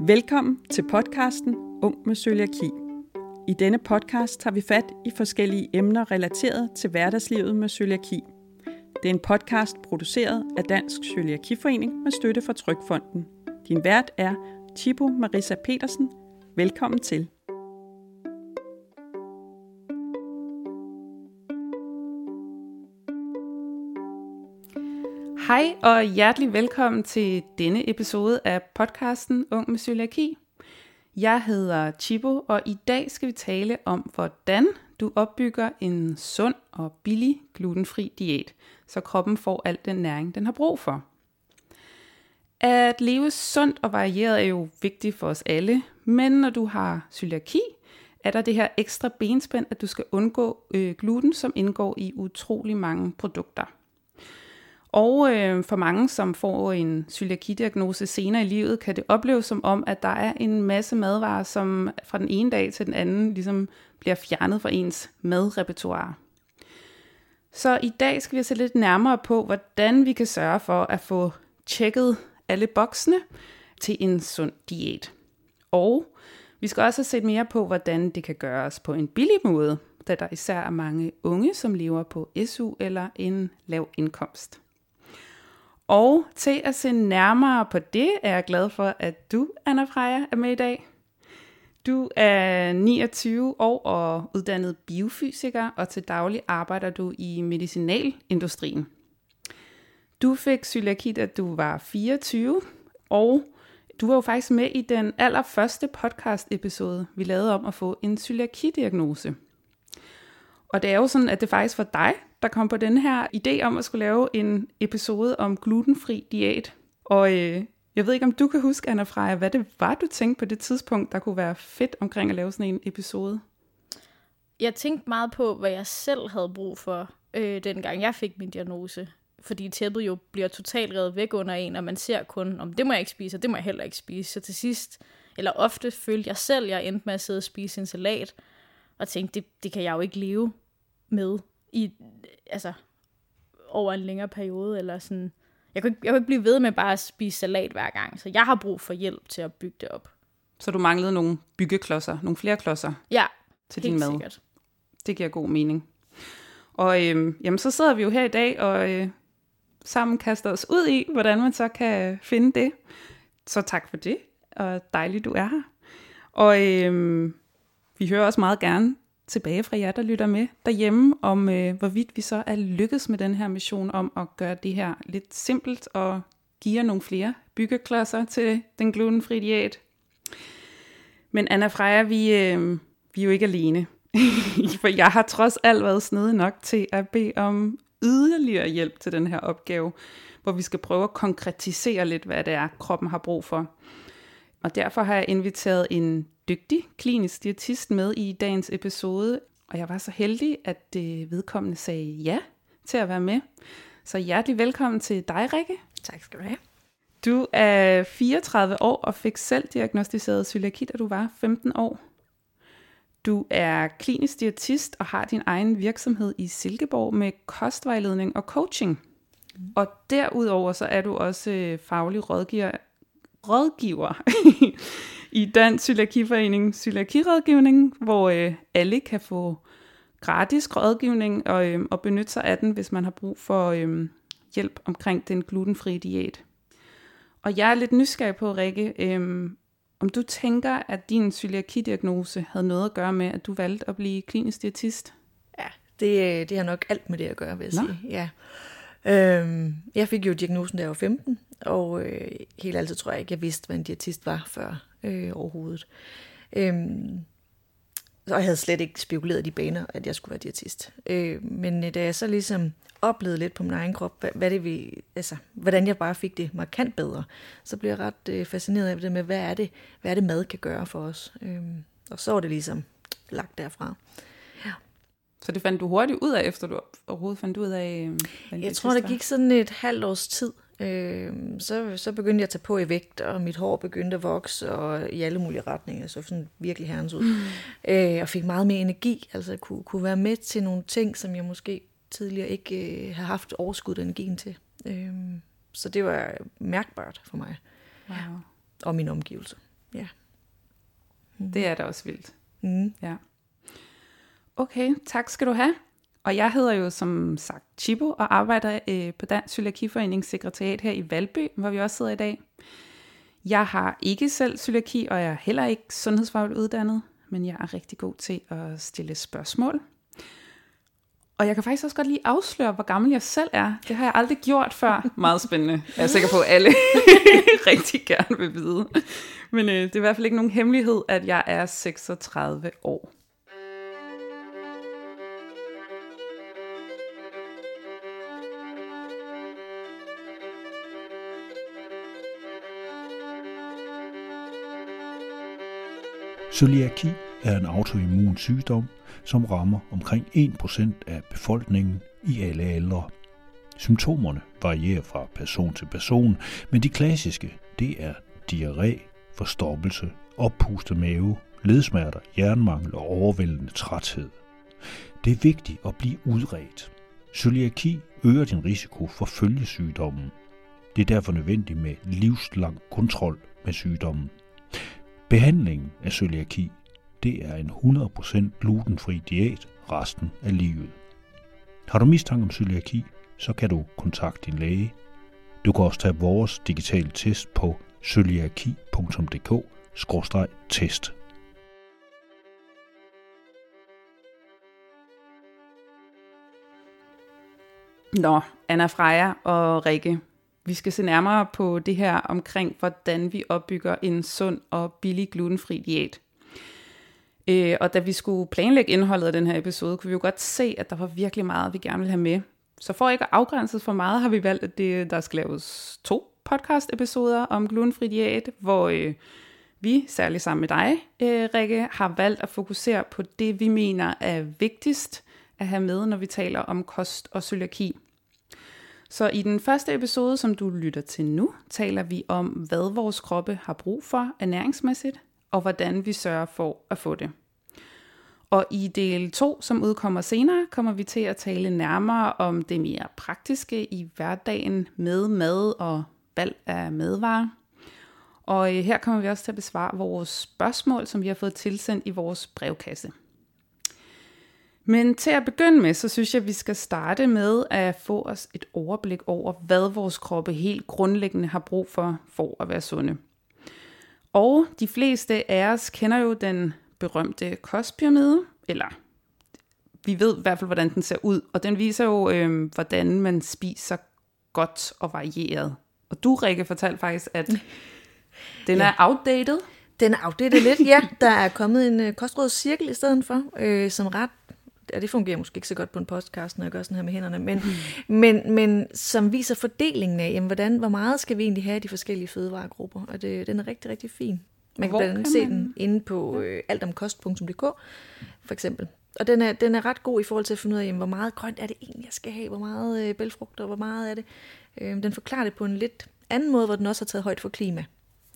Velkommen til podcasten Ung med Cøliaki. I denne podcast tager vi fat i forskellige emner relateret til hverdagslivet med cøliaki. Det er en podcast produceret af Dansk Cøliakiforening med støtte fra Trykfonden. Din vært er Chibo Marisa Petersen. Velkommen til. Hej og hjertelig velkommen til denne episode af podcasten Ung med Cøliaki. Jeg hedder Chibo, og i dag skal vi tale om, hvordan du opbygger en sund og billig glutenfri diæt, så kroppen får al den næring, den har brug for. At leve sundt og varieret er jo vigtigt for os alle, men når du har cøliaki, er der det her ekstra benspænd, at du skal undgå øh, gluten, som indgår i utrolig mange produkter. Og øh, for mange, som får en cøliakidiagnose senere i livet, kan det opleves som om, at der er en masse madvarer, som fra den ene dag til den anden ligesom bliver fjernet fra ens madrepertoire. Så i dag skal vi se lidt nærmere på, hvordan vi kan sørge for at få tjekket alle boksene til en sund diæt. Og vi skal også se mere på, hvordan det kan gøres på en billig måde, da der især er mange unge, som lever på SU eller en lav indkomst. Og til at se nærmere på det, er jeg glad for, at du, Anna Freja, er med i dag. Du er 29 år og uddannet biofysiker, og til daglig arbejder du i medicinalindustrien. Du fik cøliaki, da du var 24, og du var jo faktisk med i den allerførste podcast episode, vi lavede om at få en cøliaki-diagnose. Og det er jo sådan, at det faktisk var dig, der kom på den her idé om at skulle lave en episode om glutenfri diæt. Og øh, jeg ved ikke, om du kan huske, Anna Freja, hvad det var, du tænkte på det tidspunkt, der kunne være fedt omkring at lave sådan en episode? Jeg tænkte meget på, hvad jeg selv havde brug for, øh, dengang jeg fik min diagnose. Fordi tæppet jo bliver totalt revet væk under en, og man ser kun, om det må jeg ikke spise, og det må jeg heller ikke spise. Så til sidst, eller ofte følte jeg selv, jeg endte med at sidde og spise en salat, og tænkte, det, det kan jeg jo ikke leve med i, altså, over en længere periode, eller sådan. Jeg kunne, ikke, jeg kunne ikke blive ved med bare at spise salat hver gang, så jeg har brug for hjælp til at bygge det op. Så du manglede nogle byggeklodser, nogle flere klodser Ja, til helt din mad? sikkert. Det giver god mening. Og øhm, jamen, så sidder vi jo her i dag og øh, sammen kaster os ud i, hvordan man så kan finde det. Så tak for det, og dejligt du er her. Og øhm, vi hører også meget gerne tilbage fra jer, der lytter med derhjemme, om øh, hvorvidt vi så er lykkedes med den her mission om at gøre det her lidt simpelt og give jer nogle flere byggeklodser til den glutenfri diæt. Men Anna Freja, vi, øh, vi er jo ikke alene. For jeg har trods alt været snedig nok til at bede om yderligere hjælp til den her opgave, hvor vi skal prøve at konkretisere lidt, hvad det er, kroppen har brug for. Og derfor har jeg inviteret en dygtig klinisk diætist med i dagens episode, og jeg var så heldig, at det vedkommende sagde ja til at være med. Så hjertelig velkommen til dig, Rikke. Tak skal du have. Du er 34 år og fik selv diagnostiseret cøliaki, da du var 15 år. Du er klinisk diætist og har din egen virksomhed i Silkeborg med kostvejledning og coaching. Og derudover så er du også øh, faglig rådgiver, rådgiver i Dansk Cøliakiforening Cøliakirådgivning, hvor øh, alle kan få gratis rådgivning og, øh, og benytte sig af den, hvis man har brug for øh, hjælp omkring den glutenfri diæt. Og jeg er lidt nysgerrig på, Rikke, øh, om du tænker, at din cøliaki-diagnose havde noget at gøre med, at du valgte at blive klinisk diætist? Ja, det, øh, det har nok alt med det at gøre, vil jeg Nå. sige. Ja. Øhm, jeg fik jo diagnosen, da jeg var 15, og øh, helt altid tror jeg ikke, jeg vidste, hvad en diætist var før øh, overhovedet. Øhm, og jeg havde slet ikke spekuleret i de baner, at jeg skulle være diætist. Øh, men øh, da jeg så ligesom oplevede lidt på min egen krop, hvad, hvad det vi, altså, hvordan jeg bare fik det markant bedre, så blev jeg ret øh, fascineret af det med, hvad er det, hvad er det mad kan gøre for os. Øhm, og så var det ligesom lagt derfra. Så det fandt du hurtigt ud af, efter du overhovedet fandt ud af, øh, Jeg tror, der var? gik sådan et halvt års tid. Øh, så, så begyndte jeg at tage på i vægt, og mit hår begyndte at vokse, og i alle mulige retninger, så sådan virkelig herrens ud. Mm. Øh, og fik meget mere energi, altså kunne, kunne være med til nogle ting, som jeg måske tidligere ikke øh, har haft overskud energien til. Øh, så det var mærkbart for mig Wow. og mine omgivelser. Ja. Det er da også vildt. Mm. Ja. Okay, tak skal du have. Og jeg hedder jo som sagt Chibo og arbejder øh, på Dansk Cøliakiforenings sekretariat her i Valby, hvor vi også sidder i dag. Jeg har ikke selv cøliaki, og jeg er heller ikke sundhedsfagligt uddannet, men jeg er rigtig god til at stille spørgsmål. Og jeg kan faktisk også godt lige afsløre, hvor gammel jeg selv er. Det har jeg aldrig gjort før. Meget spændende. Jeg er sikker på, at alle rigtig gerne vil vide. Men øh, det er i hvert fald ikke nogen hemmelighed, at jeg er 36 år. Cøliaki er en autoimmun sygdom, som rammer omkring 1% af befolkningen i alle aldre. Symptomerne varierer fra person til person, men de klassiske det er diarré, forstoppelse, oppustet mave, ledsmerter, jernmangel og overvældende træthed. Det er vigtigt at blive udredt. Cøliaki øger din risiko for følgesygdommen. Det er derfor nødvendigt med livslang kontrol med sygdommen. Behandlingen af cøliaki, det er en 100% glutenfri diæt resten af livet. Har du mistanke om cøliaki, så kan du kontakte din læge. Du kan også tage vores digitale test på cøliaki.dk-test. Nå, Anna Freja og Rikke, vi skal se nærmere på det her omkring, hvordan vi opbygger en sund og billig glutenfri diæt. Øh, og da vi skulle planlægge indholdet af den her episode, kunne vi jo godt se, at der var virkelig meget, vi gerne ville have med. Så for ikke at afgrænse for meget, har vi valgt, at det, der skal laves to podcast-episoder om glutenfri diæt, hvor øh, vi, særligt sammen med dig, øh, Rikke, har valgt at fokusere på det, vi mener er vigtigst at have med, når vi taler om kost og cøliaki. Så i den første episode, som du lytter til nu, taler vi om, hvad vores kroppe har brug for ernæringsmæssigt, og hvordan vi sørger for at få det. Og i del 2, som udkommer senere, kommer vi til at tale nærmere om det mere praktiske i hverdagen med mad og valg af madvarer. Og øh, her kommer vi også til at besvare vores spørgsmål, som vi har fået tilsendt i vores brevkasse. Men til at begynde med, så synes jeg, at vi skal starte med at få os et overblik over, hvad vores kroppe helt grundlæggende har brug for, for at være sunde. Og de fleste af os kender jo den berømte kostpyramide, eller vi ved i hvert fald, hvordan den ser ud, og den viser jo, øh, hvordan man spiser godt og varieret. Og du, Rikke, fortalte faktisk, at den Ja. er outdated. Den er outdated lidt, ja. Der er kommet en øh, kostrådscirkel i stedet for, øh, som ret ja, det fungerer måske ikke så godt på en podcast, når jeg gør sådan her med hænderne, men, mm. men, men som viser fordelingen af, jamen, hvordan, hvor meget skal vi egentlig have af de forskellige fødevaregrupper, og det, den er rigtig, rigtig fin. Man kan Hvor blandt andet kan se den inde på øh, altomkost.dk, for eksempel. Og den er, den er ret god i forhold til at finde ud af, jamen, hvor meget grønt er det egentlig, jeg skal have, hvor meget øh, bælfrugter, hvor meget er det. Øh, den forklarer det på en lidt anden måde, hvor den også har taget højt for klima.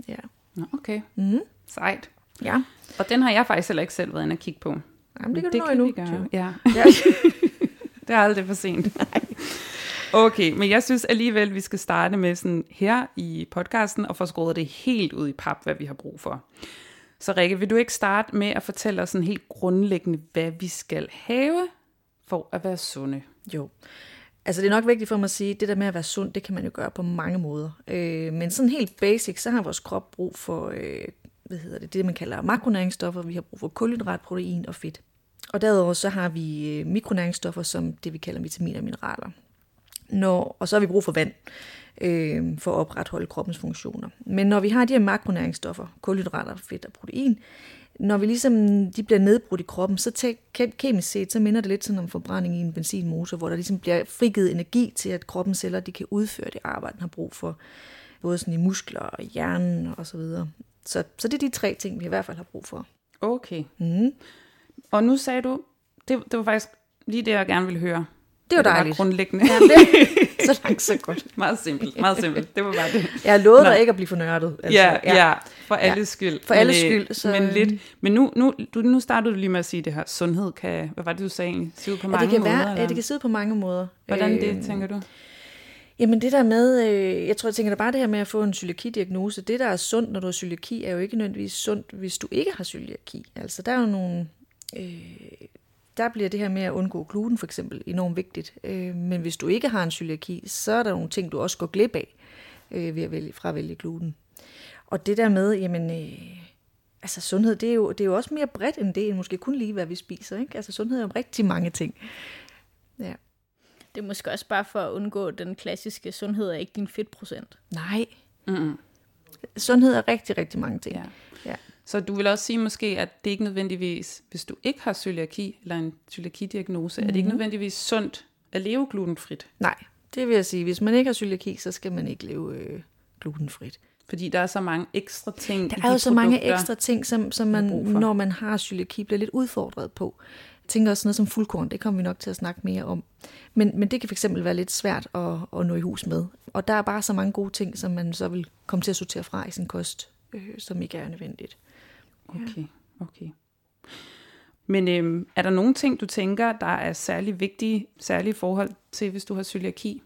Ja. Nå, okay. Mm. Sejt. Ja, Og den har jeg faktisk heller ikke selv været inde og kigge på. Jamen, det kan det du nå endnu. vi gøre. Ja. Ja. Det er aldrig for sent. Okay, men jeg synes alligevel, vi skal starte med sådan her i podcasten og få skåret det helt ud i pap, hvad vi har brug for. Så Rikke, vil du ikke starte med at fortælle os sådan helt grundlæggende, hvad vi skal have for at være sunde? Jo. Altså det er nok vigtigt for mig at sige, at det der med at være sund, det kan man jo gøre på mange måder. Øh, men sådan helt basic, så har vores krop brug for, øh, hvad hedder det, det man kalder makronæringsstoffer. Vi har brug for kulhydrat, protein og fedt. Og derudover så har vi øh, mikronæringsstoffer, som det vi kalder vitaminer og mineraler. Når, og så har vi brug for vand øh, for at opretholde kroppens funktioner. Men når vi har de her makronæringsstoffer, kulhydrater, fedt og protein, når vi ligesom, de bliver nedbrudt i kroppen, så tæ- kemisk set, så minder det lidt sådan om forbrænding i en benzinmotor, hvor der ligesom bliver frigivet energi til, at kroppens celler de kan udføre det arbejde, den har brug for, både sådan i muskler og hjernen og så videre. Så, så det er de tre ting, vi i hvert fald har brug for. Okay. Mm. Og nu sagde du, det, det var faktisk lige det, jeg gerne ville høre. Det var Var dejligt. grundlæggende. Ja, det, så langt, så godt. meget simpelt, meget simpelt. Det var bare det. Jeg har lovet Nå. dig ikke at blive fornørdet. Altså, ja, ja, ja, for alles skyld. For alles øh, skyld, så, men øh, lidt. Men nu, nu, du, nu startede du lige med at sige, det her sundhed kan, hvad var det, du sagde egentlig? Se ud på Ja, mange det kan måder? være, ja, det kan ud på mange måder. Hvordan det, Øh, tænker du? Jamen det der med, øh, jeg tror, jeg tænker da bare det her med at få en cøliaki-diagnose, det der er sundt, når du har cøliaki, er jo ikke nødvendigvis sundt, hvis du ikke har cøliaki. Altså der er jo nogle, øh, der bliver det her med at undgå gluten for eksempel enormt vigtigt. Øh, men hvis du ikke har en cøliaki, så er der nogle ting, du også går glip af øh, ved at vælge, fra at vælge gluten. Og det der med, jamen, øh, altså sundhed, det er, jo, det er jo også mere bredt end det, end måske kun lige, hvad vi spiser. Ikke? Altså sundhed er jo rigtig mange ting. Ja. Det er måske også bare for at undgå den klassiske sundhed er ikke din fedtprocent. Nej. Mm-mm. Sundhed er rigtig, rigtig mange ting. Ja. Ja. Så du vil også sige måske, at det ikke nødvendigvis, hvis du ikke har cøliaki eller en cøliaki-diagnose, mm-hmm. er det ikke nødvendigvis sundt at leve glutenfrit? Nej, det vil jeg sige. Hvis man ikke har cøliaki, så skal man ikke leve øh, glutenfrit. Fordi der er så mange ekstra ting Der i er de jo så mange ekstra ting, som, som man, når man har cøliaki, bliver lidt udfordret på. Tænker også sådan noget som fuldkorn, det kommer vi nok til at snakke mere om. Men, men det kan fx være lidt svært at, at nå i hus med. Og der er bare så mange gode ting, som man så vil komme til at sortere fra i sin kost, øh, som ikke er nødvendigt. Okay, okay. Men øhm, er der nogle ting, du tænker, der er særlig vigtige, særlige forhold til, hvis du har cøliaki?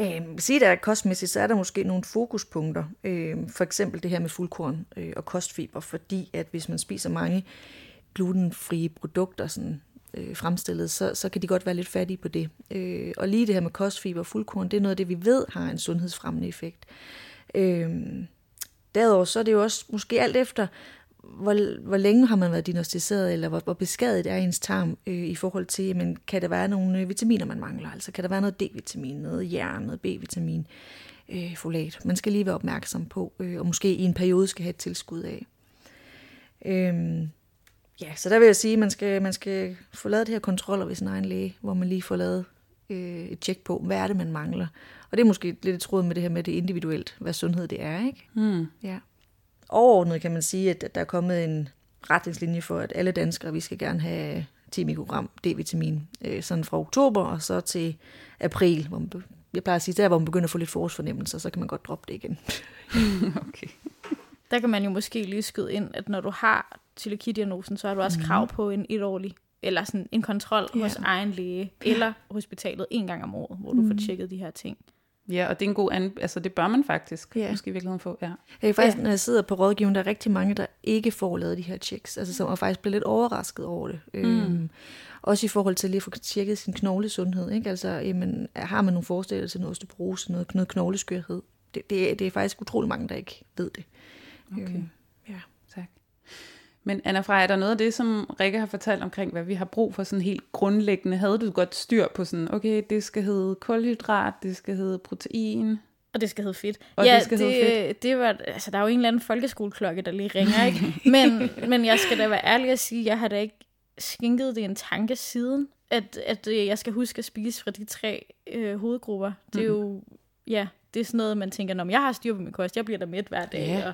Øh, vil sige, der er kostmæssigt, så er der måske nogle fokuspunkter. Øh, for eksempel det her med fuldkorn øh, og kostfiber, fordi at hvis man spiser mange glutenfrie produkter sådan, øh, fremstillet, så, så kan de godt være lidt fattige på det. Øh, og lige det her med kostfiber og fuldkorn, det er noget af det, vi ved har en sundhedsfremmende effekt. Øh, derudover så er det jo også måske alt efter, hvor, hvor længe har man været diagnostiseret, eller hvor, hvor beskadiget er ens tarm øh, i forhold til, jamen, kan der være nogle øh, vitaminer, man mangler? Altså kan der være noget D-vitamin, noget jern, noget B-vitamin, øh, folat? Man skal lige være opmærksom på, øh, og måske i en periode skal have et tilskud af. Øhm, ja, så der vil jeg sige, at man skal, man skal få lavet de her kontroller ved sin egen læge, hvor man lige får lavet øh, et tjek på, hvad er det, man mangler. Og det er måske lidt i tråd med det her med det individuelt, hvad sundhed det er, ikke? Hmm. Ja. Overordnet kan man sige, at der er kommet en retningslinje for, at alle danskere, vi skal gerne have 10 mikrogram D-vitamin, øh, sådan fra oktober og så til april, hvor man, jeg plejer at sige, der hvor man begynder at få lidt forårsfornemmelser, så kan man godt droppe det igen. Okay. Der kan man jo måske lige skyde ind, at når du har cøliaki-diagnosen, så har du også krav på en etårlig eller sådan en kontrol ja. hos egen læge eller hospitalet en gang om året, hvor du får tjekket de her ting. Ja, og det er en god an... Altså, det bør man faktisk Ja. måske i virkeligheden få, ja. Jeg kan faktisk, Ja. når jeg sidder på rådgivning, der er rigtig mange, der ikke får lavet de her checks, altså som er faktisk bliver lidt overrasket over det. Mm. Øhm, også i forhold til lige at få tjekket sin knoglesundhed. Ikke? Altså, jamen, har man nogle forestillelser til noget osteoporose, noget, noget knogleskørhed? Det, det, er- det er faktisk utrolig mange, der ikke ved det. Okay. Øhm. Men Anna Freja, er der noget af det, som Rikke har fortalt omkring, hvad vi har brug for sådan helt grundlæggende? Havde du godt styr på sådan, okay, det skal hedde kulhydrat, det skal hedde protein? Og det skal hedde fedt. Og ja, det skal hedde det, det var, altså, der er jo en eller anden folkeskoleklokke, der lige ringer, ikke? Men, men jeg skal da være ærlig at sige, jeg har da ikke skænket det en tanke siden, at, at øh, jeg skal huske at spise fra de tre øh, hovedgrupper. Det er jo, ja, det er sådan noget, man tænker, når jeg har styr på min kost, jeg bliver da mæt hver dag, Ja. og,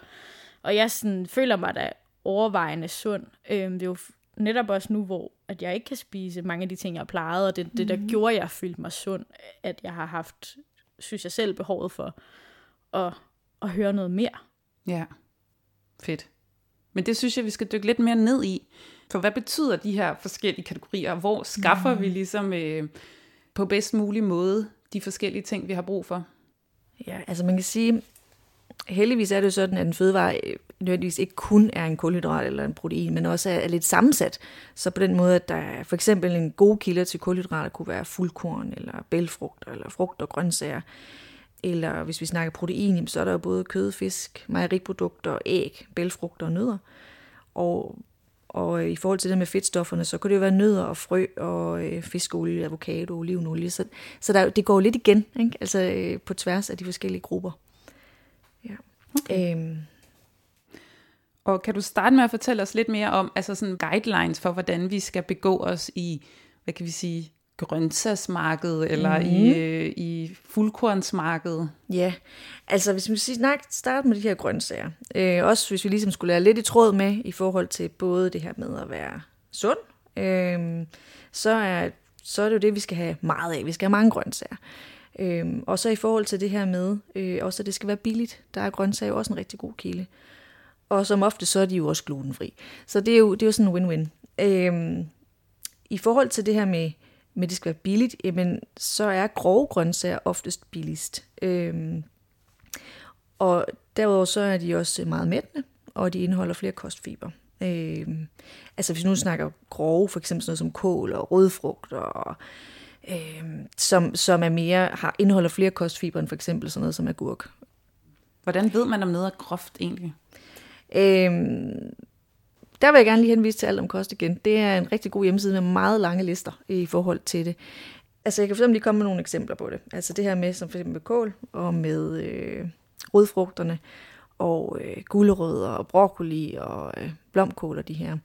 og jeg sådan, føler mig da overvejende sund. Øhm, det er jo netop også nu, hvor at jeg ikke kan spise mange af de ting, jeg plejede, og det, det der gjorde, at jeg følte mig sund, at jeg har haft, synes jeg selv, behovet for at, at høre noget mere. Ja, fedt. Men det synes jeg, vi skal dykke lidt mere ned i. For hvad betyder de her forskellige kategorier? Hvor skaffer mm. vi ligesom øh, på bedst mulig måde de forskellige ting, vi har brug for? Ja, altså man kan sige, heldigvis er det jo sådan, at en fødevare øh, nødvendigvis ikke kun er en kulhydrat eller en protein, men også er, er lidt sammensat. Så på den måde, at der er for eksempel en god kilde til kulhydrater kunne være fuldkorn, eller bælfrugter, eller frugt og grøntsager. Eller hvis vi snakker protein, så er der jo både kød, fisk, mejeriprodukter, æg, bælfrugter og nødder. Og, og i forhold til det med fedtstofferne, så kunne det jo være nødder og frø og øh, fiskeolie, avocado, olivenolie. Så, så der, det går lidt igen, ikke? altså øh, på tværs af de forskellige grupper. Ja. Okay. Øhm, Og kan du starte med at fortælle os lidt mere om altså sådan guidelines for, hvordan vi skal begå os i, hvad kan vi sige, grøntsagsmarkedet eller mm. i, øh, i fuldkornsmarkedet? Ja, altså hvis vi siger, starte med de her grøntsager. Øh, også hvis vi ligesom skulle lære lidt i tråd med i forhold til både det her med at være sund, øh, så, er, så er det jo det, vi skal have meget af. Vi skal have mange grøntsager. Øh, og så i forhold til det her med, øh, også at det skal være billigt. Der er grøntsager også en rigtig god kilde. Og som ofte, så er de jo også glutenfri. Så det er jo, det er jo sådan en win-win. Øhm, I forhold til det her med men det skal være billigt, jamen, så er grove grøntsager oftest billigst. Øhm, og derudover så er de også meget mættende, og de indeholder flere kostfiber. Øhm, altså hvis nu snakker grove, for eksempel sådan noget som kål og rødfrugt, og, øhm, som, som er mere, har, indeholder flere kostfiber end for eksempel sådan noget som agurk. Hvordan ved man, om noget er groft egentlig? Øhm, der vil jeg gerne lige henvise til alt om kost igen. Det er en rigtig god hjemmeside med meget lange lister i forhold til det. Altså jeg kan for lige komme med nogle eksempler på det. Altså det her med, som for eksempel med kål og med øh, rødfrugterne og øh, gulerødder og broccoli og øh, blomkål og de her.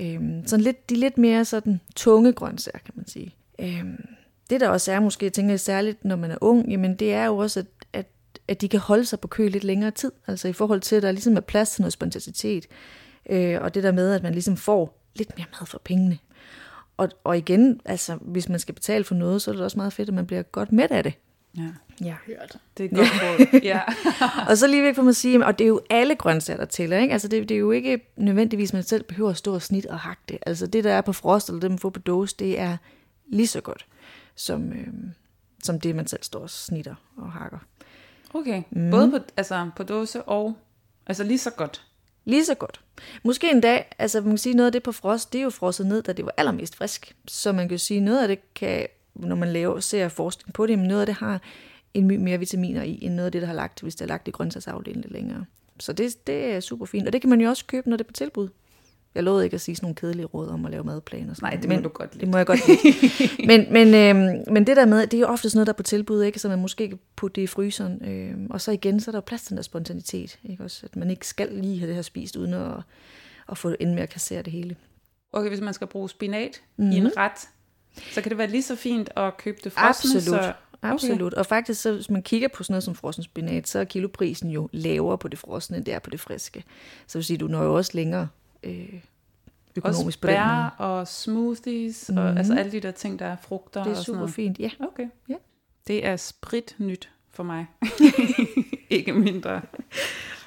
Øhm, sådan lidt, de lidt mere sådan tunge grøntsager, kan man sige. Øhm, det der også er måske, jeg tænker særligt, når man er ung, jamen det er jo også, at, at, de kan holde sig på kø lidt længere tid. Altså i forhold til, at der ligesom er plads til noget spontanitet. Øh, og det der med, at man ligesom får lidt mere mad for pengene. Og, og igen, altså, hvis man skal betale for noget, så er det også meget fedt, at man bliver godt mæt af det. Ja, Ja. Hørt. det er godt råd. Ja. og så lige væk for mig at sige, og det er jo alle grøntsager, der tæller. Ikke? Altså det, det er jo ikke nødvendigvis, at man selv behøver at stå og snit og hakke det. Altså det, der er på frost, eller det, man får på dåse, det er lige så godt, som, øh, som det, man selv står og snitter og hakker. Okay, mm. både på, altså, på dåse og altså lige så godt. Lige så godt. Måske en dag, altså man kan sige, noget af det på frost, det er jo frosset ned, da det var allermest frisk. Så man kan sige, noget af det kan, når man laver, ser forskning på det, men noget af det har en my mere vitaminer i, end noget af det, der har lagt, hvis det er lagt i grøntsagsafdelingen lidt længere. Så det, det er super fint. Og det kan man jo også købe, når det er på tilbud. Jeg lovede ikke at sige sådan nogle kedelige råd om at lave madplaner. Nej, det må men, du godt lide. Det må jeg godt lide. men, men, øhm, men det der med, det er jo ofte sådan noget, der er på tilbud, ikke? så man måske kan putte det i fryseren. Øhm, og så igen, så er der jo plads til den der spontanitet. Ikke? Også, at man ikke skal lige have det her spist, uden at, at få ind med at kassere det hele. Okay, hvis man skal bruge spinat Mhm. mm-hmm. i en ret, så kan det være lige så fint at købe det frosne. Absolut. Så, Absolut. Og faktisk, så, hvis man kigger på sådan noget som frossen spinat, så er kiloprisen jo lavere på det frosne, end det er på det friske. Så vil sige, du når jo også længere øh, økonomisk på den måde. bær og smoothies, mm-hmm. og altså alle de der ting, der er frugter Det er og super noget. fint, ja. Okay. Ja. Det er sprit nyt for mig. ikke mindre.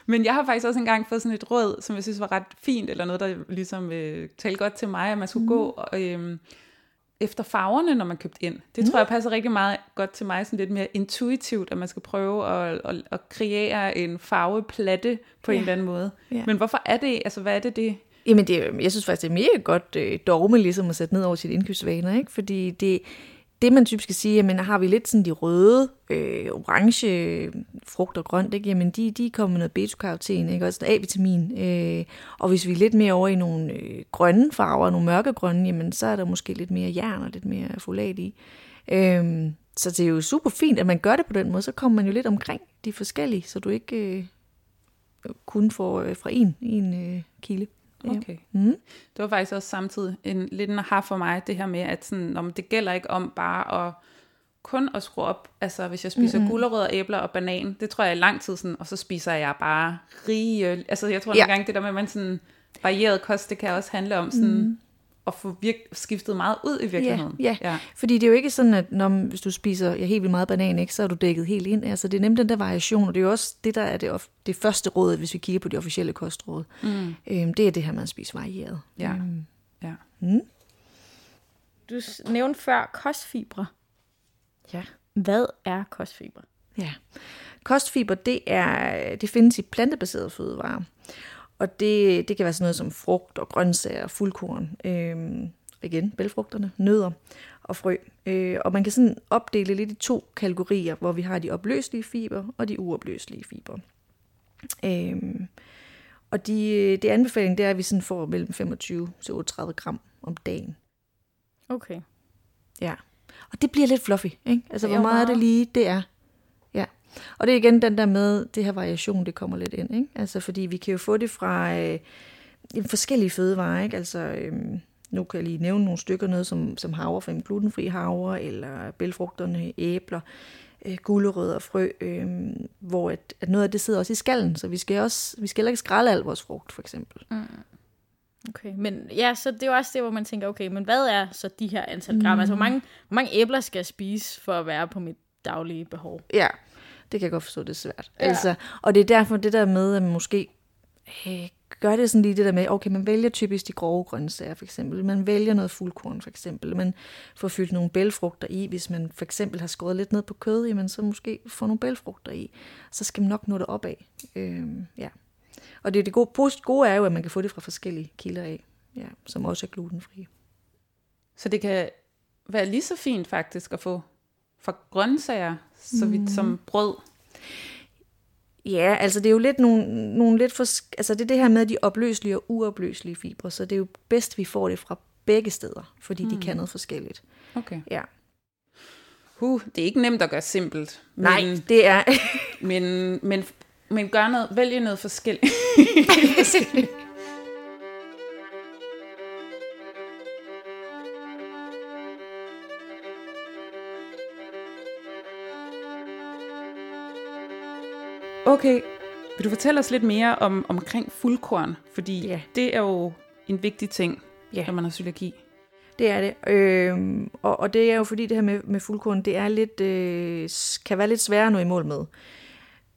Men jeg har faktisk også engang fået sådan et råd, som jeg synes var ret fint, eller noget, der ligesom øh, talte godt til mig, at man skulle mm. gå øh, efter farverne, når man købte ind. Det tror jeg passer rigtig meget godt til mig, sådan lidt mere intuitivt, at man skal prøve at, at, at kreere en farveplatte på ja. en eller anden måde. Ja. Men hvorfor er det, altså hvad er det, det Jamen, det, jeg synes faktisk, det er mega godt øh, dogme ligesom at sætte ned over sit indkøbsvaner, ikke? Fordi det, det man typisk skal sige, jamen har vi lidt sådan de røde, øh, orange øh, frugt og grønt, ikke? Jamen de, de kommer med noget beta-karoten, ikke? også A-vitamin. Øh, og hvis vi er lidt mere over i nogle øh, grønne farver, nogle mørkegrønne, jamen så er der måske lidt mere jern og lidt mere folat i. Øh, så det er jo super fint, at man gør det på den måde, så kommer man jo lidt omkring de forskellige, så du ikke øh, kun får øh, fra en, en øh, kilde. Ja. Okay. Mm. Det var faktisk også samtidig en, lidt en aha for mig, det her med, at sådan, om det gælder ikke om bare at kun at skrue op. Altså, hvis jeg spiser mm-hmm. gulerødder, æbler og banan, det tror jeg er lang tid sådan, og så spiser jeg bare rige... Altså, jeg tror Ja. nogle gange, det der med, at man sådan varieret kost, det kan også handle om sådan, mm. At få virk- skiftet meget ud i virkeligheden. Ja, ja. Fordi det er jo ikke sådan, at når, hvis du spiser ja, helt vildt meget banan, ikke, så er du dækket helt ind. Altså, det er nemlig den der variation, og det er jo også det, der er det, of- det første råd, hvis vi kigger på de officielle kostråd. Mm. Øhm, det er det her, man spiser varieret. Ja. Øhm, ja. Du s- nævnte før kostfibre. ja. Hvad er kostfibre? Ja. Kostfiber, det, er, det findes i plantebaserede fødevarer. Og det, det kan være sådan noget som frugt og grøntsager, fuldkorn, øhm, igen, bælfrugterne, nødder og frø. Øh, og man kan sådan opdele lidt i to kategorier, hvor vi har de opløselige fiber og de uopløselige fiber. Øhm, og de, det anbefaling, det er, at vi sådan får mellem 25 til 38 gram om dagen. Okay. Ja. Og det bliver lidt fluffy, ikke? Altså, hvor meget er det lige, det er. Og det er igen den der med, det her variation, det kommer lidt ind, ikke? Altså, fordi vi kan jo få det fra øh, forskellige fødevarer, ikke? Altså, øhm, nu kan jeg lige nævne nogle stykker, noget som, som havre, for eksempel glutenfri havre, eller bælfrugterne, æbler, øh, gulerødder og frø, øh, hvor at, at noget af det sidder også i skallen, så vi skal, også, vi skal heller ikke skrælle al vores frugt, for eksempel. Okay, men ja, så det er jo også det, hvor man tænker, okay, men hvad er så de her antal gram? Mm. Altså, hvor mange, hvor mange æbler skal jeg spise for at være på mit daglige behov? Ja, det kan jeg godt forstå, det er svært. Ja. Altså, og det er derfor det der med, at man måske øh, gør det sådan lige det der med, okay, man vælger typisk de grove grøntsager for eksempel. Man vælger noget fuldkorn for eksempel. Man får fyldt nogle bælfrugter i. Hvis man for eksempel har skåret lidt ned på kød, jamen så måske få nogle bælfrugter i. Så skal man nok nå det op af. Øhm, ja. Og det, det gode, gode er jo, at man kan få det fra forskellige kilder af, ja, som også er glutenfrie. Så det kan være lige så fint faktisk at få fra grøntsager, så vidt mm. som brød. Ja, altså det er jo lidt nogle, nogle lidt for, altså det er det her med de opløselige og uopløselige fibre, så det er jo bedst, vi får det fra begge steder, fordi mm. de kan noget forskelligt. Okay. Ja. Uh, det er ikke nemt at gøre simpelt. Men, Nej, det er... men, men, men gør noget, vælge noget forskelligt. Okay, vil du fortælle os lidt mere om omkring fuldkorn? Fordi ja. det er jo en vigtig ting, ja. når man har cøliaki. Det er det. Øh, og, og det er jo fordi det her med, med fuldkorn, det er lidt, øh, kan være lidt sværere at nå i mål med.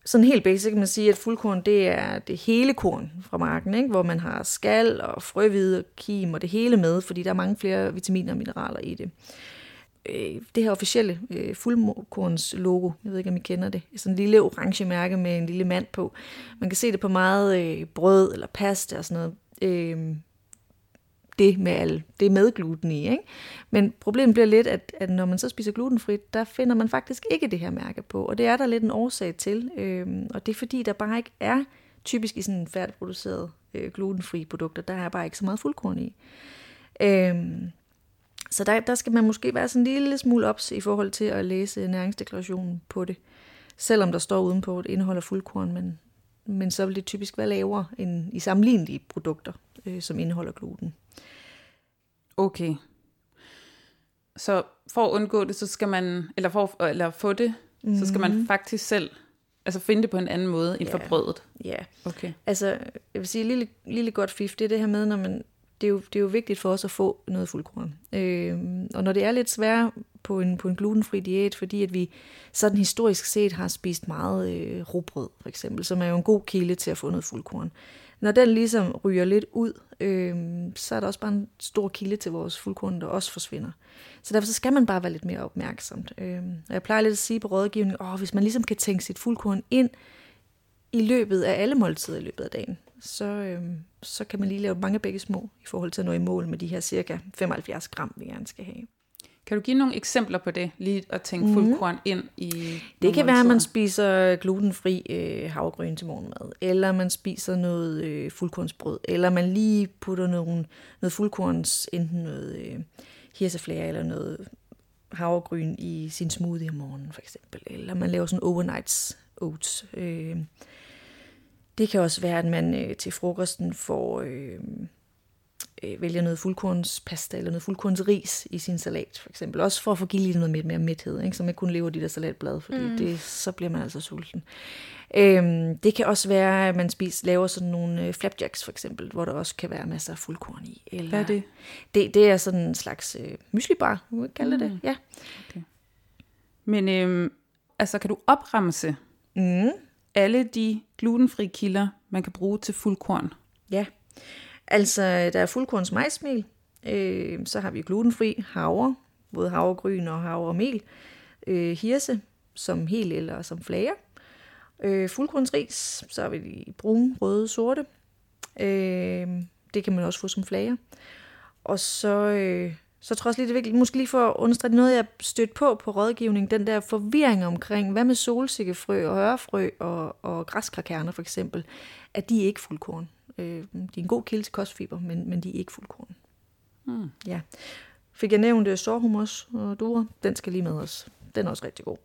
Sådan helt basic kan man sige, at fuldkorn det er det hele korn fra marken, ikke? hvor man har skal og frøhvide og kim og det hele med, fordi der er mange flere vitaminer og mineraler i det øh, Øh, det her officielle øh, fuldkorns logo. Jeg ved ikke, om I kender det. Sådan en lille orange mærke med en lille mand på. Man kan se det på meget øh, brød eller pasta og sådan noget. Øh, det med al, det er med gluten i. Ikke? Men problemet bliver lidt, at, at når man så spiser glutenfrit, der finder man faktisk ikke det her mærke på. Og det er der lidt en årsag til. Øh, og det er fordi, der bare ikke er typisk i sådan færdigproducerede øh, glutenfri produkter, der er bare ikke så meget fuldkorn i. Øh, så der, der skal man måske være sådan en lille smule ops i forhold til at læse næringsdeklarationen på det. Selvom der står udenpå, at det indeholder fuldkorn, men, men så vil det typisk være lavere end i sammenlignelige produkter, øh, som indeholder gluten. Okay. Så for at undgå det, så skal man, eller for eller få det, mm-hmm. så skal man mhm. faktisk selv Altså finde det på en anden måde end ja. for brødet? Ja. Okay. Altså, jeg vil sige, lille, lille godt fif, det er det her med, når man det er, jo, det er jo vigtigt for os at få noget fuldkorn. Øh, og når det er lidt svært på en, på en glutenfri diæt, fordi at vi sådan historisk set har spist meget øh, rugbrød, for eksempel, som er jo en god kilde til at få noget fuldkorn. Når den ligesom ryger lidt ud, øh, så er der også bare en stor kilde til vores fuldkorn, der også forsvinder. Så derfor så skal man bare være lidt mere opmærksomt. Øh, og jeg plejer lidt at sige på rådgivning, åh, hvis man ligesom kan tænke sit fuldkorn ind i løbet af alle måltider i løbet af dagen, så, øh, så kan man lige lave mange begge små i forhold til at nå i mål med de her cirka 75 gram, vi gerne skal have. Kan du give nogle eksempler på det, lige at tænke mm. fuldkorn ind i Det kan være, at man spiser glutenfri øh, havregryn til morgenmad, eller man spiser noget øh, fuldkornsbrød, eller man lige putter nogle, noget fuldkorns, enten noget øh, hirseflære eller noget havregryn i sin smoothie om morgenen for eksempel, eller man laver sådan overnights oats. Øh, det kan også være, at man øh, til frokosten får øh, øh, vælger noget fuldkornspasta eller noget fuldkornsris i sin salat, for eksempel. Også for at få givet noget mere, mere mæthed, ikke? så man kun lever de der salatblad, fordi mm. det, så bliver man altså sulten. Øhm, det kan også være, at man spiser, laver sådan nogle øh, flapjacks, for eksempel, hvor der også kan være masser af fuldkorn i. Eller, Hvad er det? det? Det er sådan en slags øh, myslibar, må jeg kalde mm. det. Ja. Okay. Men øhm, altså, kan du opremse mm alle de glutenfri kilder, man kan bruge til fuldkorn? Ja, altså der er fuldkorns majsmel, øh, så har vi glutenfri havre, både havregryn og havremel, øh, hirse som hel eller som flager, øh, fuldkornsris, så har vi de brune, røde, sorte, øh, det kan man også få som flager, og så øh, så tror jeg også lige, det er vigtigt, måske lige for at understrege noget, jeg stødt på på rådgivning, den der forvirring omkring, hvad med solsikkefrø og hørefrø og, og græskarkerner for eksempel, at de er ikke fuldkorn. Øh, de er en god kilde til kostfiber, men, men de er ikke fuldkorn. Hmm. Ja. Fik jeg nævnt uh, sårhumus og dura, den skal lige med os. Den er også rigtig god.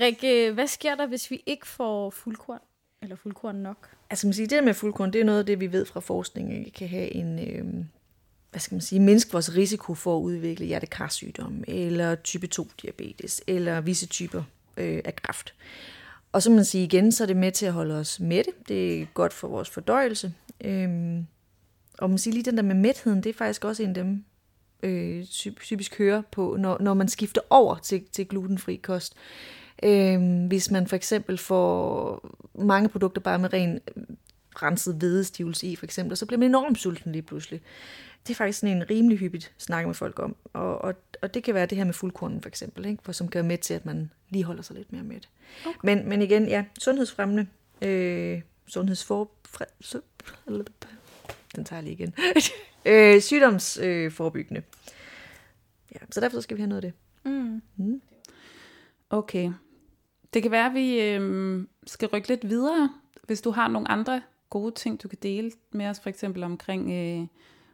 Rikke, hvad sker der, hvis vi ikke får fuldkorn? Eller fuldkorn nok? Altså, man siger, det med fuldkorn, det er noget af det, vi ved fra forskningen kan have en, øh, hvad skal man sige, mindske vores risiko for at udvikle hjertekarsygdom, eller type 2 diabetes, eller visse typer øh, af kræft. Og så man sige igen, så er det med til at holde os mætte. Det er godt for vores fordøjelse. Øhm, og man siger lige den der med mætheden, det er faktisk også en af dem, øh, typisk hører på, når, når man skifter over til, til glutenfri kost. Øhm, hvis man for eksempel får mange produkter bare med ren renset hvedestivelse i, for eksempel, og så bliver man enormt sulten lige pludselig. Det er faktisk sådan en rimelig hyppigt snakke med folk om. Og, og, og det kan være det her med fuldkornen for eksempel, ikke? For, som gør med til, at man lige holder sig lidt mere med okay. men, men igen, ja, sundhedsfremmende, øh, sundhedsfor... Så, den tager jeg lige igen. øh, sygdomsforebyggende. Øh, ja, så derfor skal vi have noget af det. Mm. Mm. Okay. Det kan være, at vi øh, skal rykke lidt videre, hvis du har nogle andre gode ting, du kan dele med os, for eksempel omkring øh,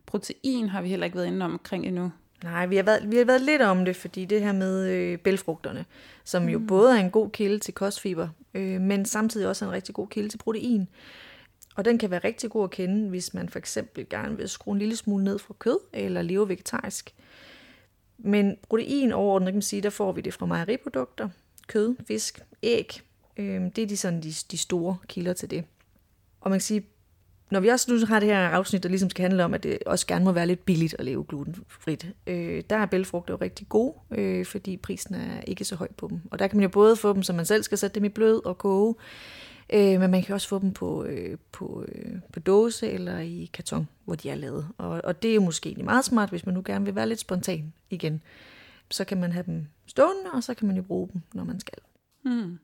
protein, har vi heller ikke været inde omkring endnu. Nej, vi har, været, vi har været lidt om det, fordi det her med øh, bælfrugterne, som mm. jo både er en god kilde til kostfiber, øh, men samtidig også er en rigtig god kilde til protein. Og den kan være rigtig god at kende, hvis man for eksempel gerne vil skrue en lille smule ned fra kød, eller leve vegetarisk. Men protein overordnet, kan man sige, der får vi det fra mejeriprodukter, kød, fisk, æg. Øh, det er de, sådan, de, de store kilder til det. Og man kan sige, når vi også nu har det her afsnit, der ligesom skal handle om, at det også gerne må være lidt billigt at leve glutenfrit, øh, der er bælfrugter jo rigtig gode, øh, fordi prisen er ikke så høj på dem. Og der kan man jo både få dem, så man selv skal sætte dem i blød og koge, øh, men man kan også få dem på, øh, på, øh, på dåse eller i karton, hvor de er lavet. Og, og det er jo måske meget smart, hvis man nu gerne vil være lidt spontan igen. Så kan man have dem stående, og så kan man jo bruge dem, når man skal. Hmm.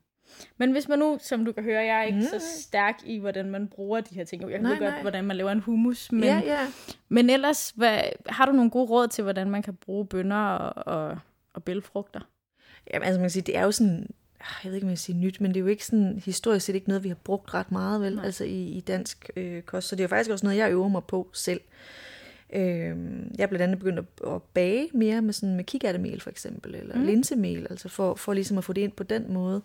Men hvis man nu, som du kan høre, jeg er ikke mm. så stærk i, hvordan man bruger de her ting. Jeg nej, ved godt, nej. hvordan man laver en hummus. Men, ja, ja. men ellers, hvad, har du nogle gode råd til, hvordan man kan bruge bønner og, og, og bælfrugter? Jamen, altså man kan sige, det er jo sådan, ah, jeg ved ikke, om jeg siger nyt, men det er jo ikke sådan, historisk set ikke noget, vi har brugt ret meget, vel, Nej. altså i, i dansk øh, kost. Så det er jo faktisk også noget, jeg øver mig på selv. Øh, jeg er blandt andet begyndt at, at bage mere med, sådan, med kikærtemel for eksempel, eller mm. linsemel, altså for, for ligesom at få det ind på den måde.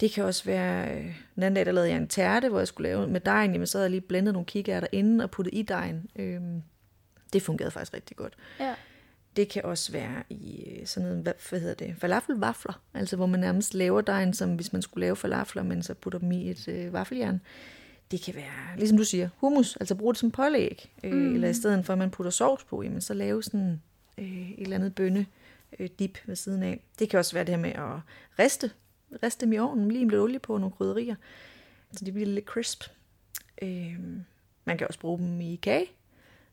Det kan også være, øh, den anden dag, der lavede jeg en tærte, hvor jeg skulle lave med dejen, jamen så havde jeg lige blendet nogle kikærter inden og puttet i dejen. Øhm, det fungerede faktisk rigtig godt. Ja. Det kan også være i øh, sådan noget, hvad, hvad hedder det, falafelvafler, altså hvor man nærmest laver dejen, som hvis man skulle lave falafler, men så putter dem i et øh, vaffeljern. Det kan være, ligesom du siger, hummus, altså bruge det som pålæg, øh, mm. eller i stedet for at man putter sovs på, jamen så lave sådan øh, et eller andet bønne øh, dip ved siden af. Det kan også være det her med at riste rist dem i ovnen, lige lidt olie på nogle krydderier, så de bliver lidt crisp. Øh, man kan også bruge dem i kage.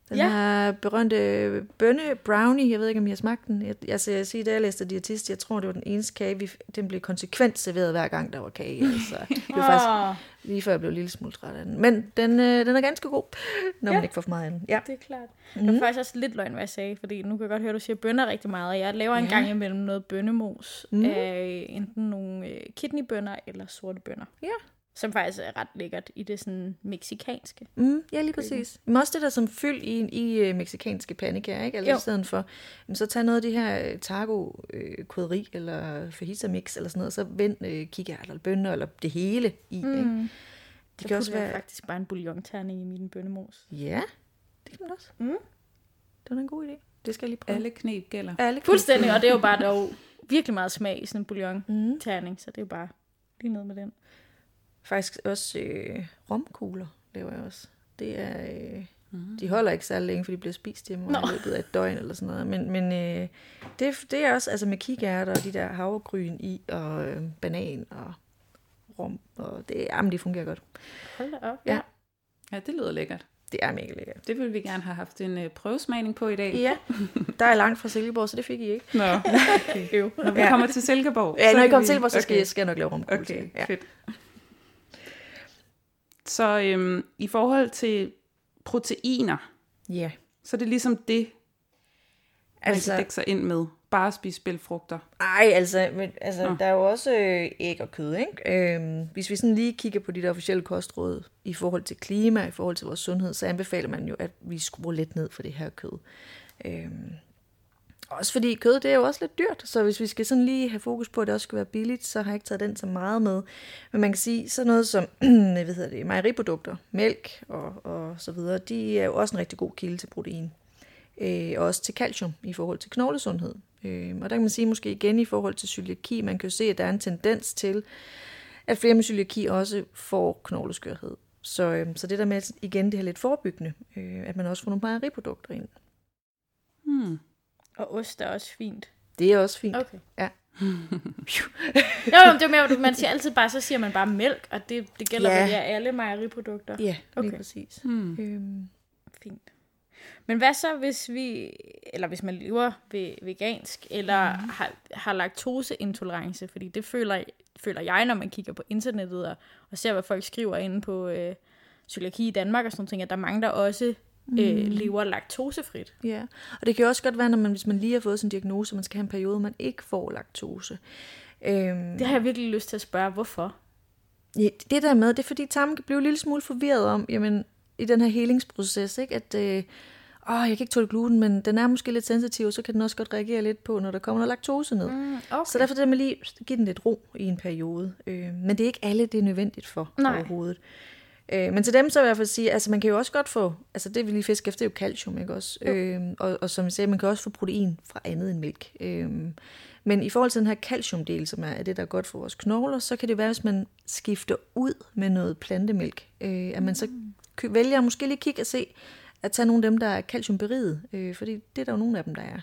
Den ja. her berømte bønne brownie, jeg ved ikke, om I har smagt den. Jeg, altså, jeg siger, da jeg læste diætist, jeg tror, det var den eneste kage, vi, den blev konsekvent serveret hver gang, der var kage. Altså, det var faktisk lige før jeg blev en lille smule træt af den. Men den, øh, den er ganske god, når ja. man ikke får for meget af den. Ja, det er klart. Mm-hmm. Det er faktisk også lidt løgn, hvad jeg sagde, fordi nu kan jeg godt høre, at du siger bønner rigtig meget, og jeg laver en ja. gang imellem noget bønnemos mm. af enten nogle øh, kidneybønner eller sorte bønner. Ja. Som faktisk er ret lækkert i det sådan meksikanske. Mm, ja, lige præcis. Men også det der som fyld i, i uh, meksikanske pandekager, ikke? Altså jo. i stedet for, så tag noget af det her øh, taco øh, krydderi eller fajita mix eller sådan noget, og så vend øh, kikærter eller bønner eller det hele i. Mm. Ikke? Det jeg kan også være faktisk bare en bouillon-terning i min bønnemos. Ja, det kan man også. Mm. Det var en god idé. Det skal jeg lige prøve. Alle knep gælder. Alle knep. Fuldstændig, og det er jo bare der er jo virkelig meget smag i sådan en bouillon-terning, mm. så det er jo bare lige noget med den. Faktisk også øh, romkugler laver jeg også. Det er, øh, mm. De holder ikke særlig længe, for de bliver spist hjemme i løbet af et døgn eller sådan noget. Men, men øh, det, det er også altså med kikærter og de der havregryn i, og øh, banan og rom. Og det, jamen, det fungerer godt. Hold op. Ja. ja, det lyder lækkert. Det er mega lækkert. Det ville vi gerne have haft en øh, prøvesmagning på i dag. Ja, der er langt fra Silkeborg, så det fik I ikke. Nå, okay. Når vi ja. kommer til Silkeborg. Ja, når I kommer til Silkeborg, så skal, okay. jeg, skal jeg nok lave romkugle. Okay, ja. fedt. Så øhm, i forhold til proteiner, ja. så er det ligesom det, man altså, dække sig ind med. Bare at spise bælfrugter. Nej, altså, men, altså der er jo også øh, æg og kød, ikke? Øhm, hvis vi sådan lige kigger på de der officielle kostråd i forhold til klima, i forhold til vores sundhed, så anbefaler man jo, at vi skruer lidt ned for det her kød. Øhm, også fordi kød, det er jo også lidt dyrt, så hvis vi skal sådan lige have fokus på, at det også skal være billigt, så har jeg ikke taget den så meget med. Men man kan sige, så noget som, hvad hedder det, mejeriprodukter, mælk og, og så videre, de er jo også en rigtig god kilde til protein. Øh, og også til calcium i forhold til knoglesundhed. Øh, og der kan man sige måske igen i forhold til cøliaki, man kan jo se, at der er en tendens til, at flere med cøliaki også får knogleskørhed. Så, øh, så det der med igen det her lidt forebyggende, øh, at man også får nogle mejeriprodukter ind. Hmm. Og ost er også fint. Det er også fint. Okay. Ja. Jo, jo, det er mere, man siger altid bare, så siger man bare mælk, og det, det gælder Ja. vel alle mejeriprodukter. Ja, lige Okay. præcis. Hmm. Øhm, Fint. Men hvad så, hvis vi, eller hvis man lever ve- vegansk, eller mm. har, har laktoseintolerance? Fordi det føler, føler jeg, når man kigger på internettet og, og ser, hvad folk skriver inde på øh, cøliaki i Danmark og sådan noget, at der er mange, der også øh, lever laktosefrit. Ja, og det kan også godt være, når man, hvis man lige har fået sin diagnose, man skal have en periode, man ikke får laktose. Øhm, Det har jeg virkelig lyst til at spørge, hvorfor? ja, det der med, det er fordi tarmen kan blive en lille smule forvirret om, jamen, i den her helingsproces, ikke? at øh, åh, jeg kan ikke tåle gluten, men den er måske lidt sensitiv, så kan den også godt reagere lidt på, når der kommer noget laktose ned. Mm, okay. Så derfor det med lige give den lidt ro i en periode. Øh, men det er ikke alle, det er nødvendigt for Nej. overhovedet. Øh, men til dem så vil jeg i hvert fald sige, altså man kan jo også godt få, altså det vi lige fisker efter, er jo calcium, ikke også? Øh, og, og som jeg sagde, man kan også få protein fra andet end mælk. Øh, men i forhold til den her calciumdel, som er det, der er godt for vores knogler, så kan det være, hvis man skifter ud med noget plantemælk, øh, at man så kø- vælger at måske lige kigge og se, at tage nogle af dem, der er calciumberiget, øh, fordi det er der jo nogle af dem, der er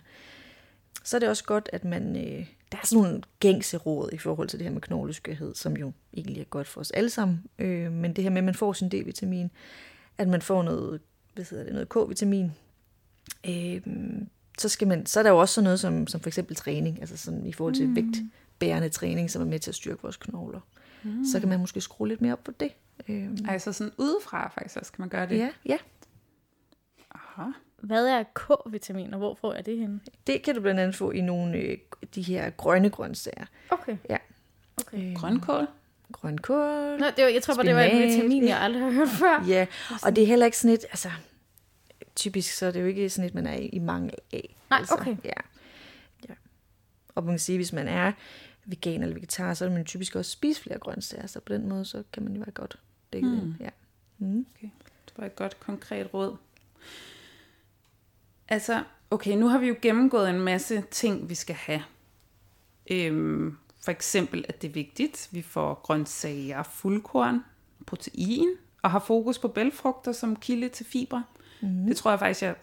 så er det også godt, at man, øh, der er sådan nogle gængse råd i forhold til det her med knogleskørhed, som jo egentlig er godt for os alle sammen. Øh, men det her med, at man får sin D-vitamin, at man får noget, hvad hedder det, noget K-vitamin, øh, så, skal man, så er der jo også sådan noget som, som for eksempel træning, altså sådan i forhold til mm. vægtbærende træning, som er med til at styrke vores knogler. Mm. Så kan man måske skrue lidt mere op på det. Øh, Altså sådan udefra faktisk også, kan man gøre det. ja, ja, Aha. Hvad er K-vitamin, og hvor får jeg det henne? det kan du blandt andet få i nogle øh, de her grønne grøntsager. Okay. Ja. okay. Øh, Grønkål. grønkål, Nå, det var, jeg tror bare, det var et vitamin, jeg aldrig har hørt før. Ja, og det er heller ikke sådan et, altså, typisk så er det jo ikke sådan et, man er i i mangel af. Nej, altså, okay. Ja. ja. Og man kan sige, hvis man er vegan eller vegetar, så er man typisk også spise flere grøntsager, så på den måde, så kan man jo være godt dækket Mm. ind. Ja. Mm. Det var et godt konkret råd. Altså, okay, nu har vi jo gennemgået en masse ting, vi skal have. Øhm, for eksempel, at det er vigtigt, vi får grøntsager, fuldkorn, protein, og har fokus på bælfrugter som kilde til fiber. Mm. Det tror jeg faktisk, jeg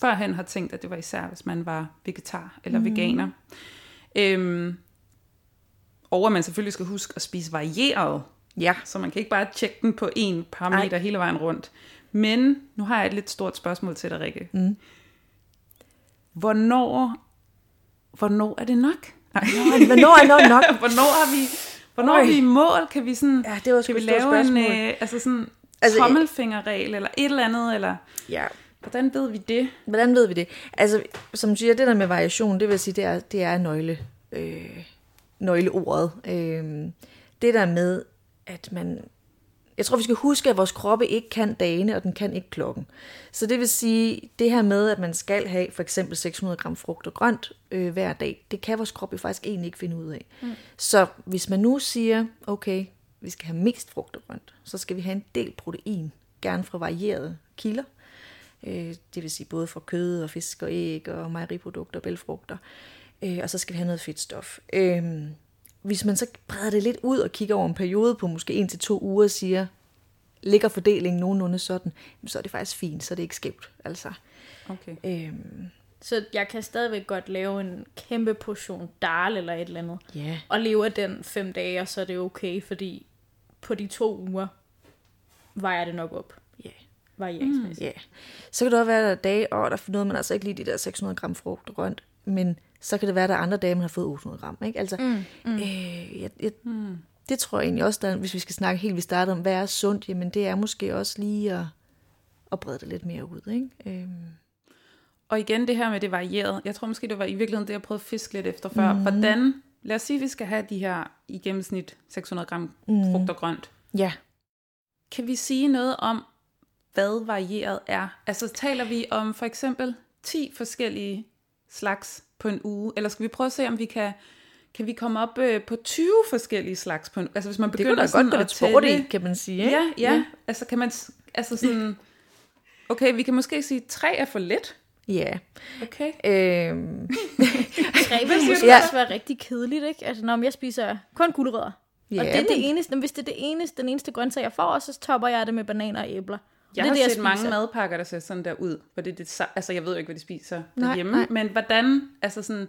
førhen har tænkt, at det var især, hvis man var vegetar eller mm. veganer. Øhm, og at man selvfølgelig skal huske at spise varieret. Ja. Så man kan ikke bare tjekke den på én parameter Ej. hele vejen rundt. Men nu har jeg et lidt stort spørgsmål til dig, Rikke. Mm. Hvornår, hvornår er det nok? Ej. Hvornår er noget nok? hvornår har vi, hvornår er vi i mål? Kan vi sådan, Ja, det var kan vi lave en spørgsmål. øh, altså sådan altså, tommelfingerregel eller et eller andet? Eller, Ja. hvordan ved vi det? Hvordan ved vi det? Altså, som du siger, det der med variation, det vil sige, det er, det er nøgle, øh, nøgleordet. Øh, det der med, at man... Jeg tror, vi skal huske, at vores kroppe ikke kan dagene, og den kan ikke klokken. Så det vil sige, det her med, at man skal have for eksempel 600 gram frugt og grønt øh, hver dag, det kan vores krop jo faktisk egentlig ikke finde ud af. Mm. Så hvis man nu siger, okay, vi skal have mest frugt og grønt, så skal vi have en del protein, gerne fra varierede kilder. Øh, det vil sige både fra kød og fisk og æg og mejeriprodukter og bælfrugter. Øh, og så skal vi have noget fedtstof. Øh, hvis man så breder det lidt ud og kigger over en periode på måske en til to uger og siger, ligger fordelingen nogenlunde sådan, så er det faktisk fint, så er det ikke skævt. Altså, Okay. øh, Så jeg kan stadigvæk godt lave en kæmpe portion dal eller et eller andet, ja. og leve af den fem dage, og så er det okay, fordi på de to uger vejer det nok op. Ja. Varieringsmæssigt. Ja. Så kan det også være, at der er dage, og der nåede man altså ikke lige de der 600 gram frugt og grønt, men så kan det være, at der er andre dage, man har fået 800 gram. Ikke? Altså, mm, mm. Øh, jeg, jeg, mm. Det tror jeg egentlig også, der, hvis vi skal snakke helt, vi starter om, hvad er sundt, jamen det er måske også lige at, at brede det lidt mere ud. Ikke? Øhm, Og igen det her med det varierede. Jeg tror måske, det var i virkeligheden det, jeg prøvede at fiske lidt efter før. Mm. Hvordan, lad os sige, at vi skal have de her i gennemsnit 600 gram mm. frugt og grønt. ja. Kan vi sige noget om, hvad varieret er? Altså taler vi om for eksempel 10 forskellige slags på en uge? Eller skal vi prøve at se, om vi kan, kan vi komme op øh, på 20 forskellige slags på en uge? Altså hvis man Det begynder kunne da sådan godt at sport i, kan man sige. Ikke? Ja, ja, ja. Altså kan man, altså sådan, okay, vi kan måske sige, at 3 er for lidt. Ja. Okay. Øhm, Tre vil måske Ja. også være rigtig kedeligt, ikke? Altså, når jeg spiser kun gulerødder. ja, og det er det eneste, hvis det er det eneste, den eneste grøntsag, jeg får, og så topper jeg det med bananer og æbler. Jeg det har det, jeg set mange spiser. madpakker, der ser sådan der ud. Hvor det, det, altså jeg ved jo ikke, hvad de spiser Nej, derhjemme. nej. Men hvordan, altså sådan,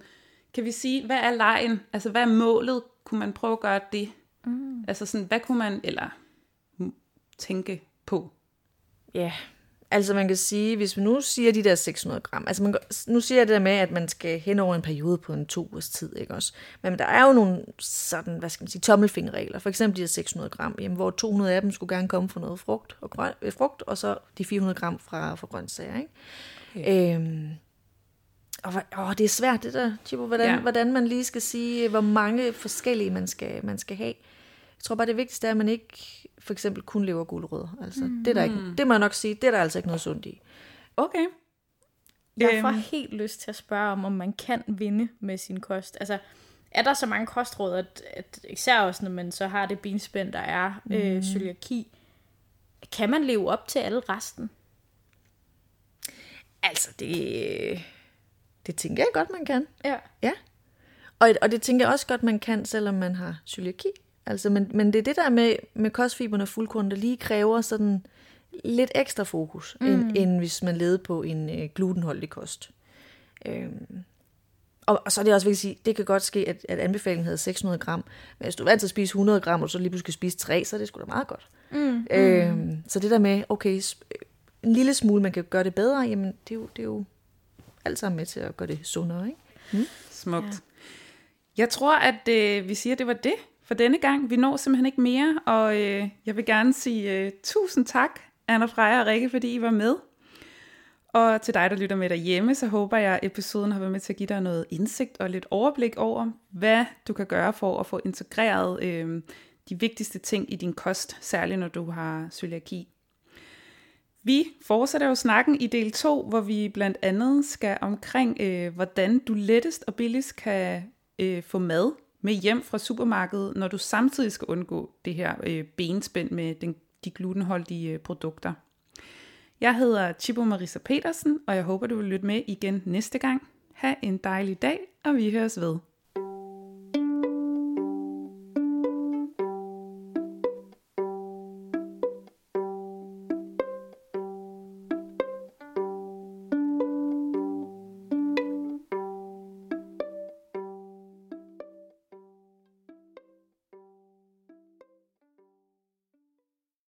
kan vi sige, hvad er lejen? Altså, hvad er målet? Kunne man prøve at gøre det? Mm. Altså sådan, hvad kunne man, eller tænke på? Ja, altså man kan sige, hvis vi nu siger de der 600 gram, altså man, nu siger jeg det der med, at man skal hen over en periode på en to ugers tid, ikke også? Men der er jo nogle sådan, hvad skal man sige, tommelfingerregler, for eksempel de der 600 gram, jamen, hvor 200 af dem skulle gerne komme fra noget frugt og, grøn, øh, frugt, og så de 400 gram fra, fra grøntsager, ikke? Okay. Øhm, og åh, det er svært det der, Chibo, hvordan, ja. hvordan man lige skal sige, hvor mange forskellige man skal, man skal have. Jeg tror bare, det vigtigste er, at man ikke for eksempel kun lever gulerødder. Altså, mm. det, er der ikke, det må jeg nok sige, det er der altså ikke noget sundt i. Okay. Jeg får øhm. helt lyst til at spørge om, om man kan vinde med sin kost. Altså, er der så mange kostråd, at, at især også når man så har det benspænd, der er øh, mm. cøliaki, kan man leve op til alle resten? Altså, det, det tænker jeg godt, man kan. Ja. Ja. Og, og det tænker jeg også godt, man kan, selvom man har cøliaki. Altså, men, men det er det der med, med kostfiberne og fuldkorn, der lige kræver sådan lidt ekstra fokus, mm. end, end hvis man leder på en øh, glutenholdig kost. Øhm, og, og så er det også vigtigt at sige, det kan godt ske, at, at anbefalingen hedder 600 gram, men hvis du er vant til at spise 100 gram, og så lige pludselig spise 3, så er det sgu da meget godt. Mm. Øhm, så det der med, okay, en lille smule, man kan gøre det bedre, jamen det er jo, det er jo alt sammen med til at gøre det sundere. Ikke? Mm? Smukt. Ja. Jeg tror, at øh, vi siger, at det var det for denne gang. Vi når simpelthen ikke mere, og øh, jeg vil gerne sige øh, tusind tak, Anna Freja og Rikke, fordi I var med. Og til dig, der lytter med derhjemme, så håber jeg, at episoden har været med til at give dig noget indsigt og lidt overblik over, hvad du kan gøre for at få integreret øh, de vigtigste ting i din kost, særligt når du har cøliaki. Vi fortsætter jo snakken i del 2, hvor vi blandt andet skal omkring, øh, hvordan du lettest og billigst kan øh, få mad med hjem fra supermarkedet, når du samtidig skal undgå det her øh, benspænd med den, de glutenholdige øh, produkter. Jeg hedder Chibo Marisa Petersen, og jeg håber, du vil lytte med igen næste gang. Ha' en dejlig dag, og vi høres ved.